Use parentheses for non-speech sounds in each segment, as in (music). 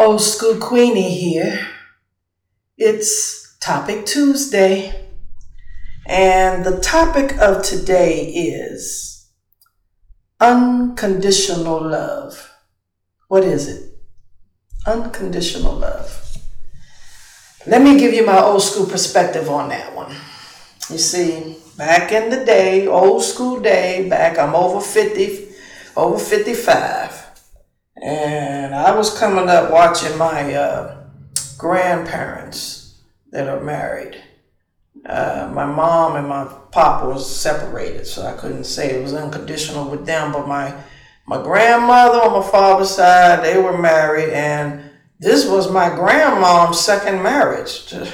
Old School Queenie here. It's Topic Tuesday, and the topic of today is unconditional love. What is it? Unconditional love. Let me give you my old school perspective on that one. You see, back in the day, old school day, back I'm over 50, over 55 and I was coming up watching my uh, grandparents that are married. Uh, my mom and my pop was separated, so I couldn't say it was unconditional with them. But my my grandmother on my father's side, they were married, and this was my grandmom's second marriage. (laughs)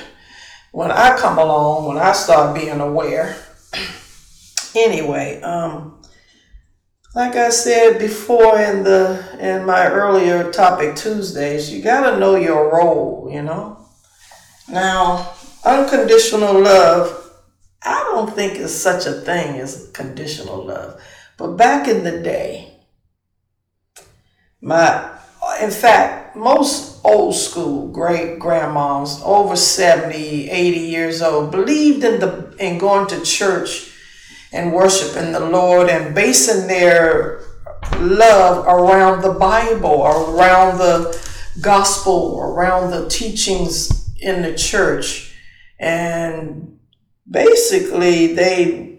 When I come along, when I start being aware. (clears throat) anyway, um, like I said before in the in my earlier topic Tuesdays, you got to know your role, you know. Now, unconditional love, I don't think is such a thing as conditional love. But back in the day, my in fact, most old school great grandmoms over 70, 80 years old believed in the in going to church and worshiping the Lord and basing their love around the Bible, around the gospel, around the teachings in the church. And basically, they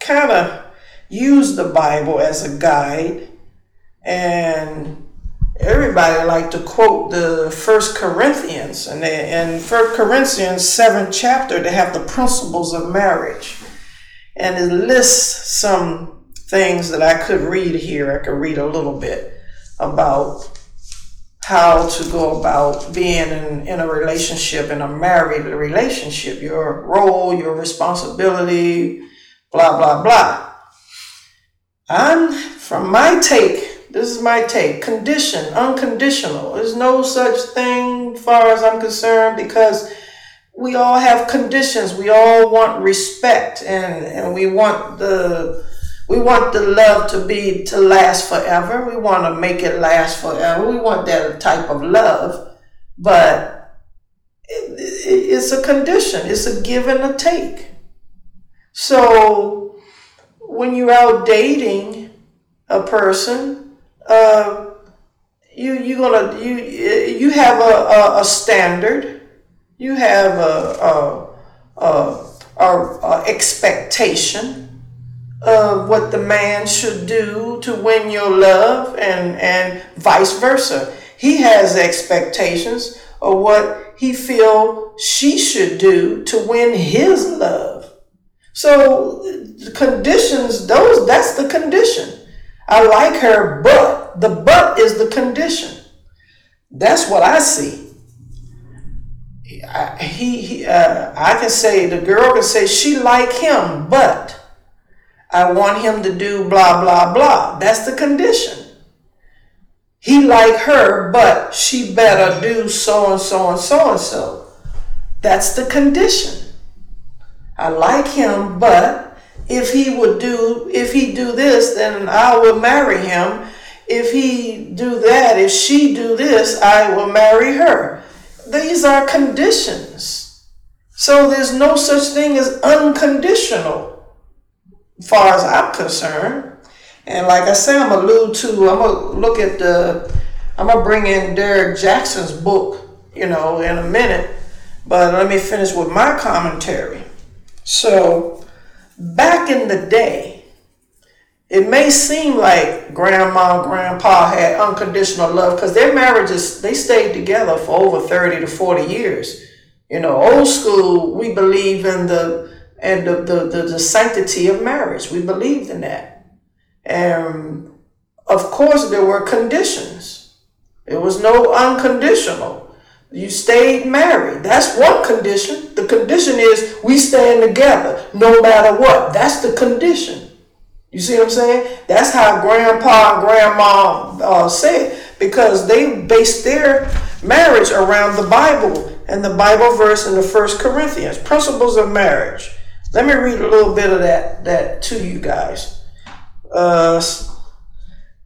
kind of use the Bible as a guide. And everybody like to quote the First Corinthians. And in First Corinthians 7th chapter, they have the principles of marriage and it lists some things that I could read here. I could read a little bit about how to go about being in, in a relationship, in a married relationship, your role, your responsibility, blah, blah, blah. I'm, from my take, this is my take, condition, unconditional. There's no such thing, far as I'm concerned, because we all have conditions. We all want respect and, and we want the we want the love to be to last forever. We want to make it last forever. We want that type of love. But it, it, it's a condition. It's a give and a take. So when you're out dating a person, uh, you you gonna you you have a, a, a standard you have a, a, a, a, expectation of what the man should do to win your love and, and vice versa. He has expectations of what he feel she should do to win his love. So the conditions, those that's the condition. I like her, but the but is the condition. That's what I see. He, he uh, I can say the girl can say she like him, but I want him to do blah blah blah. That's the condition. He like her, but she better do so and so and so and so. That's the condition. I like him, but if he would do if he do this, then I will marry him. If he do that, if she do this, I will marry her. These are conditions. So there's no such thing as unconditional, as far as I'm concerned. And like I said, I'm allude to, I'm gonna look at the, I'm gonna bring in Derrick Jaxn's book, you know, in a minute. But let me finish with my commentary. So, back in the day, it may seem like grandma and grandpa had unconditional love because their marriages they stayed together for over 30 to 40 years. You know old school we believe in the and the, the, the, the sanctity of marriage. We believed in that. And of course there were conditions. It was no unconditional. You stayed married. That's one condition. The condition is we stand together no matter what. That's the condition you see what I'm saying? That's how grandpa and grandma uh, said because they based their marriage around the Bible and the Bible verse in the First Corinthians, principles of marriage. Let me read a little bit of that that to you guys. Uh,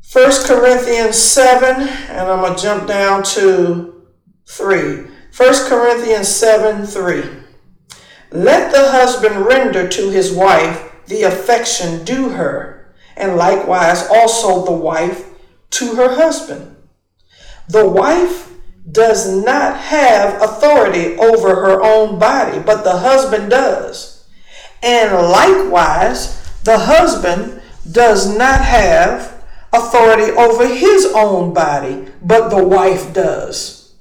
First Corinthians seven, and I'm gonna jump down to 3. 1 Corinthians 7 3. Let the husband render to his wife the affection due her, and likewise also the wife to her husband. The wife does not have authority over her own body, but the husband does. And likewise, the husband does not have authority over his own body, but the wife does.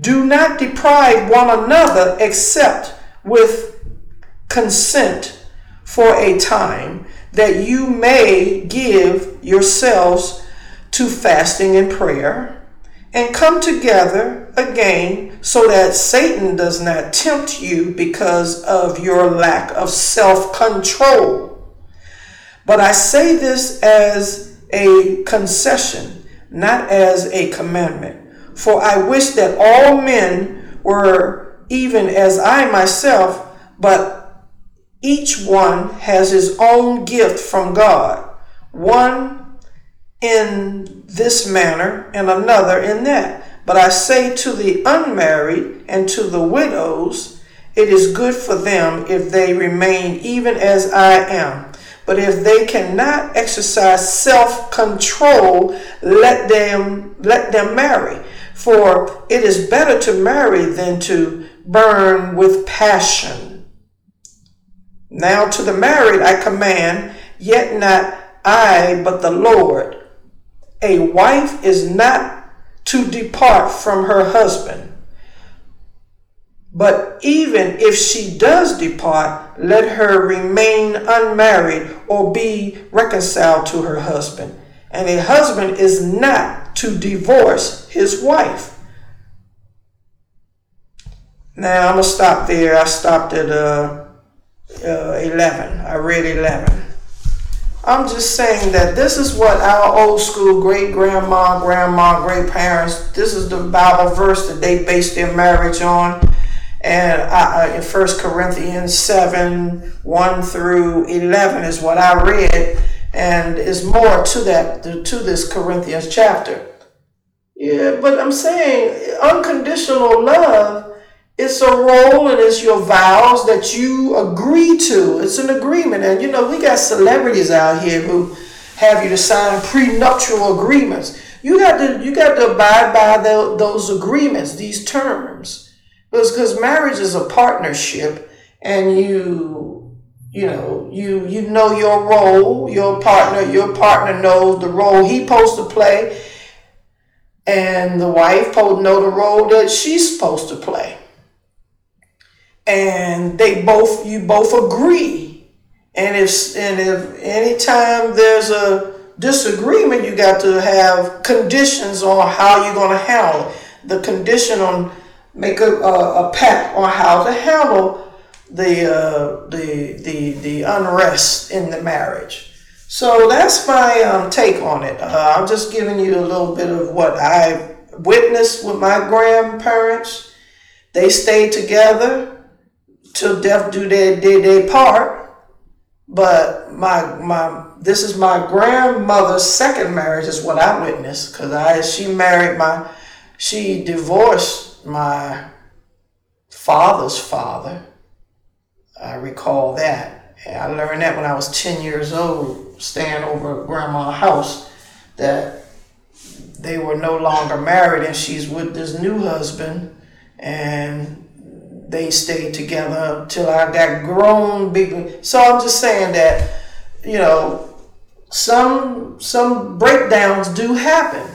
Do not deprive one another except with consent for a time, that you may give yourselves to fasting and prayer, and come together again so that Satan does not tempt you because of your lack of self control. But I say this as a concession, not as a commandment. For I wish that all men were even as I myself, but each one has his own gift from God, one in this manner and another in that. But I say to the unmarried and to the widows, it is good for them if they remain even as I am. But if they cannot exercise self-control, let them let them marry. For it is better to marry than to burn with passion. Now to the married I command, yet not I, but the Lord. A wife is not to depart from her husband. But even if she does depart, let her remain unmarried or be reconciled to her husband. And a husband is not to divorce his wife. Now I'm gonna stop there. I stopped at uh, uh, 11. I read 11. I'm just saying that this is what our old school great grandma, grandma, great parents. This is the Bible verse that they based their marriage on. And I, in 1 Corinthians 7 1 through 11 is what I read, and is more to that to this Corinthians chapter. Yeah, but I'm saying unconditional love it's a role and it's your vows that you agree to. It's an agreement. And you know, we got celebrities out here who have you to sign prenuptial agreements. You got to you got to abide by the, those agreements, these terms. Because marriage is a partnership and you you know, you you know your role, your partner, your partner knows the role he's supposed to play, and the wife know the role that she's supposed to play and they both you both agree. And if and if anytime there's a disagreement you got to have conditions on how you're going to handle it. the condition on make a, a, a pact on how to handle the uh, the the the unrest in the marriage. So that's my um, take on it. Uh, i'm just giving you a little bit of what i witnessed with my grandparents. They stayed together till death do their, their, their part. But my my this is my grandmother's second marriage is what I witnessed because I she married my she divorced my father's father. I recall that. I learned that when I was 10 years old, staying over at grandma's house, that they were no longer married and she's with this new husband and they stayed together till I got grown big. So I'm just saying that, you know, some some breakdowns do happen,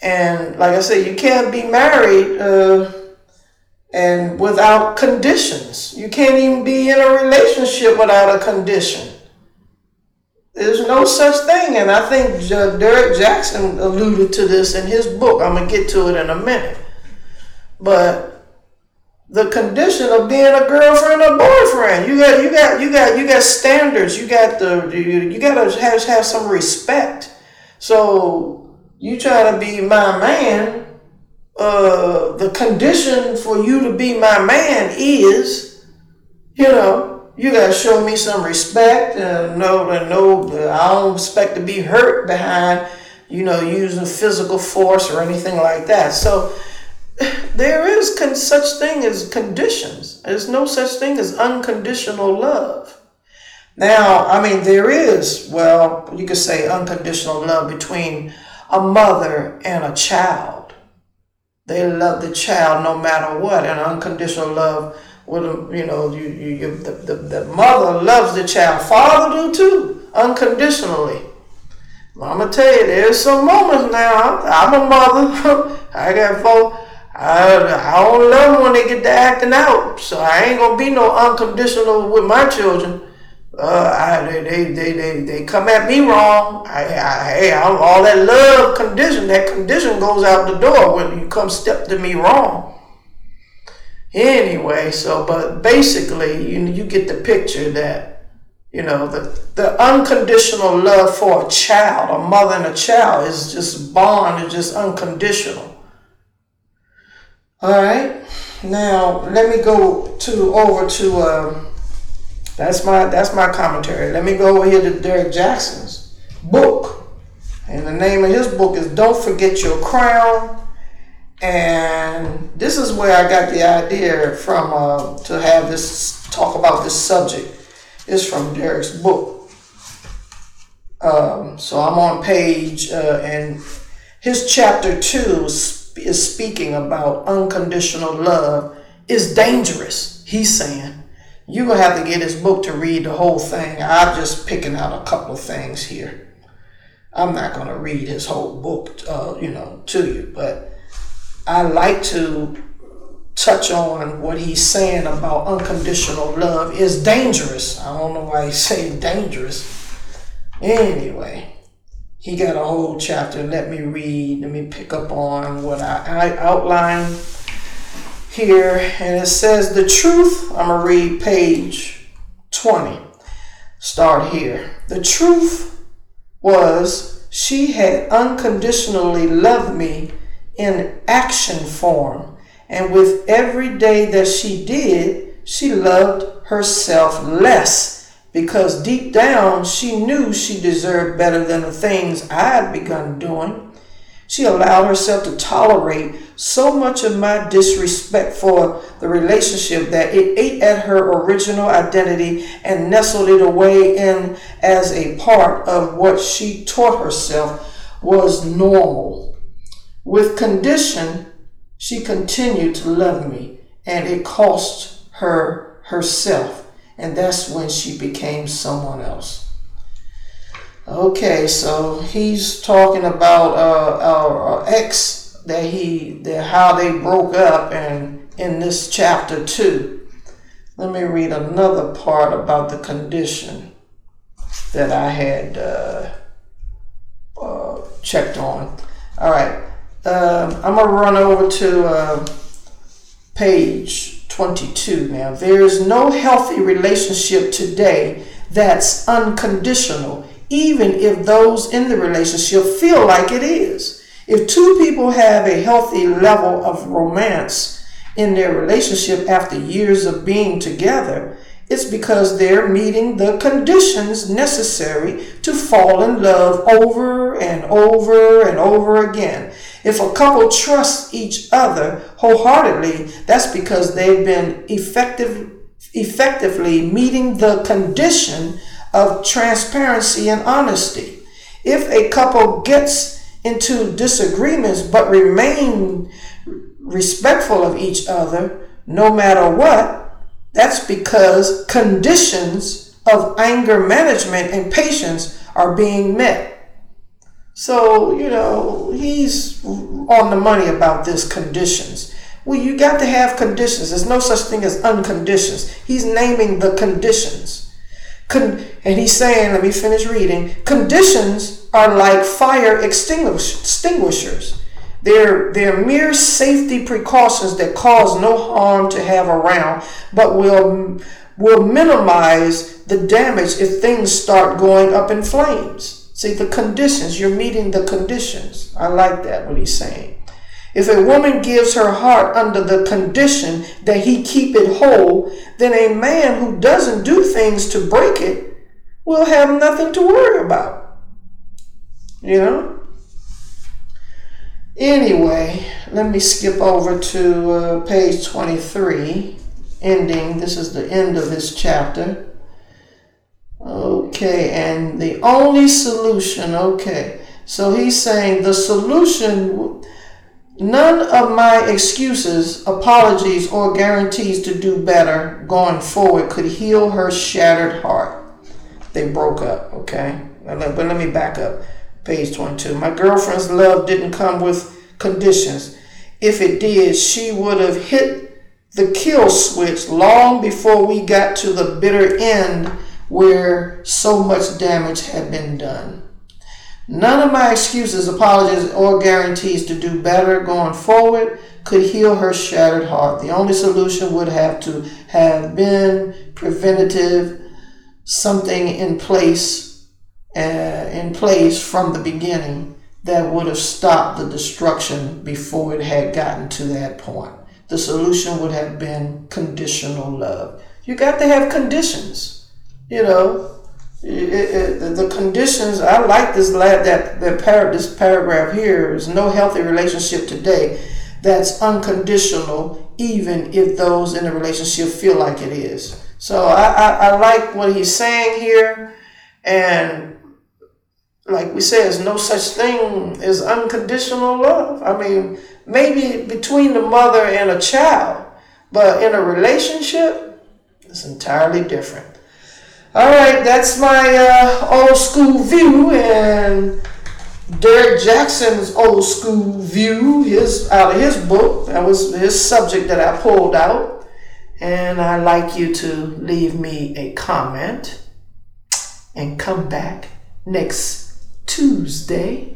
and like I said, you can't be married uh, and without conditions. You can't even be in a relationship without a condition. There's no such thing, and I think Derrick Jaxn alluded to this in his book. I'm gonna get to it in a minute, but the condition of being a girlfriend or boyfriend. You got you got you got you got standards. You got the you, you got to have have some respect. So you try to be my man. Uh, the condition for you to be my man is, you know, you gotta show me some respect and know that no, I don't expect to be hurt behind, you know, using physical force or anything like that. So there is con- such thing as conditions. There's no such thing as unconditional love. Now, I mean, there is, well, you could say unconditional love between a mother and a child. They love the child no matter what, and unconditional love with you know, you, you, you the, the, the mother loves the child. Father do too, unconditionally. I'm gonna tell you, there's some moments now. I'm a mother. (laughs) I got four. I, I don't love them when they get to acting out. So I ain't gonna be no unconditional with my children. Uh, I, they, they, they, they, they come at me wrong. I, I, hey, I'm, all that love condition, that condition goes out the door when you come step to me wrong. Anyway, so, but basically, you, you get the picture that, you know, the, the unconditional love for a child, a mother and a child, is just bond, is just unconditional. All right, now let me go to over to. Uh, that's my that's my commentary. Let me go over here to Derrick Jaxn's book. And the name of his book is Don't Forget Your Crown. And this is where I got the idea from uh, to have this talk about this subject. It's from Derrick's book. Um, so I'm on page, uh, and his chapter two is speaking about unconditional love is dangerous. He's saying you're going to have to get his book to read the whole thing. I'm just picking out a couple of things here. I'm not going to read his whole book, uh, you know, to you, but I like to touch on what he's saying about unconditional love is dangerous. I don't know why he's (laughs) saying dangerous. Anyway, he got a whole chapter. Let me read. Let me pick up on what I, I here, and it says the truth. I'm going to read page 20. Start here. The truth was she had unconditionally loved me in action form, and with every day that she did, she loved herself less because deep down she knew she deserved better than the things I had begun doing. She allowed herself to tolerate so much of my disrespect for the relationship that it ate at her original identity and nestled it away in as a part of what she taught herself was normal. With condition, she continued to love me, and it cost her herself. And that's when she became someone else. Okay, so he's talking about uh, our, our ex that he that how they broke up, and in this chapter two. Let me read another part about the condition that I had uh, uh, checked on. All right, um, I'm gonna run over to uh, page 22 now. There is no healthy relationship today that's unconditional even if those in the relationship feel like it is. If two people have a healthy level of romance in their relationship after years of being together, it's because they're meeting the conditions necessary to fall in love over and over and over again. If a couple trusts each other wholeheartedly, that's because they've been effective, effectively meeting the condition of transparency and honesty. If a couple gets into disagreements but remain respectful of each other no matter what, that's because conditions of anger management and patience are being met. So, you know, he's on the money about this conditions. Well, you got to have conditions. There's no such thing as unconditions. He's naming the conditions. Con- and he's saying, let me finish reading. Conditions are like fire extinguish- extinguishers. They're, they're mere safety precautions that cause no harm to have around, but will, will minimize the damage if things start going up in flames. See, the conditions, you're meeting the conditions. I like that, what he's saying. If a woman gives her heart under the condition that he keep it whole, then a man who doesn't do things to break it will have nothing to worry about. You know? Anyway, let me skip over to uh, page 23, ending. This is the end of this chapter. Okay, and the only solution, okay. So he's saying the solution, none of my excuses, apologies, or guarantees to do better going forward could heal her shattered heart. They broke up, okay? But let me back up. Page 22. My girlfriend's love didn't come with conditions. If it did, she would have hit the kill switch long before we got to the bitter end where so much damage had been done. None of my excuses, apologies, or guarantees to do better going forward could heal her shattered heart. The only solution would have to have been preventative, something in place, uh, in place from the beginning that would have stopped the destruction before it had gotten to that point. The solution would have been conditional love. You got to have conditions you know, it, it, the conditions. I like this that that par, this paragraph here is no healthy relationship today that's unconditional, even if those in the relationship feel like it is. So I, I, I like what he's saying here, and like we said, there's no such thing as unconditional love. I mean, maybe between the mother and a child, but in a relationship, it's entirely different. All right, that's my uh, old school view, and Derrick Jaxn's old school view. His out of his book. That was his subject that I pulled out, and I'd like you to leave me a comment and come back next Tuesday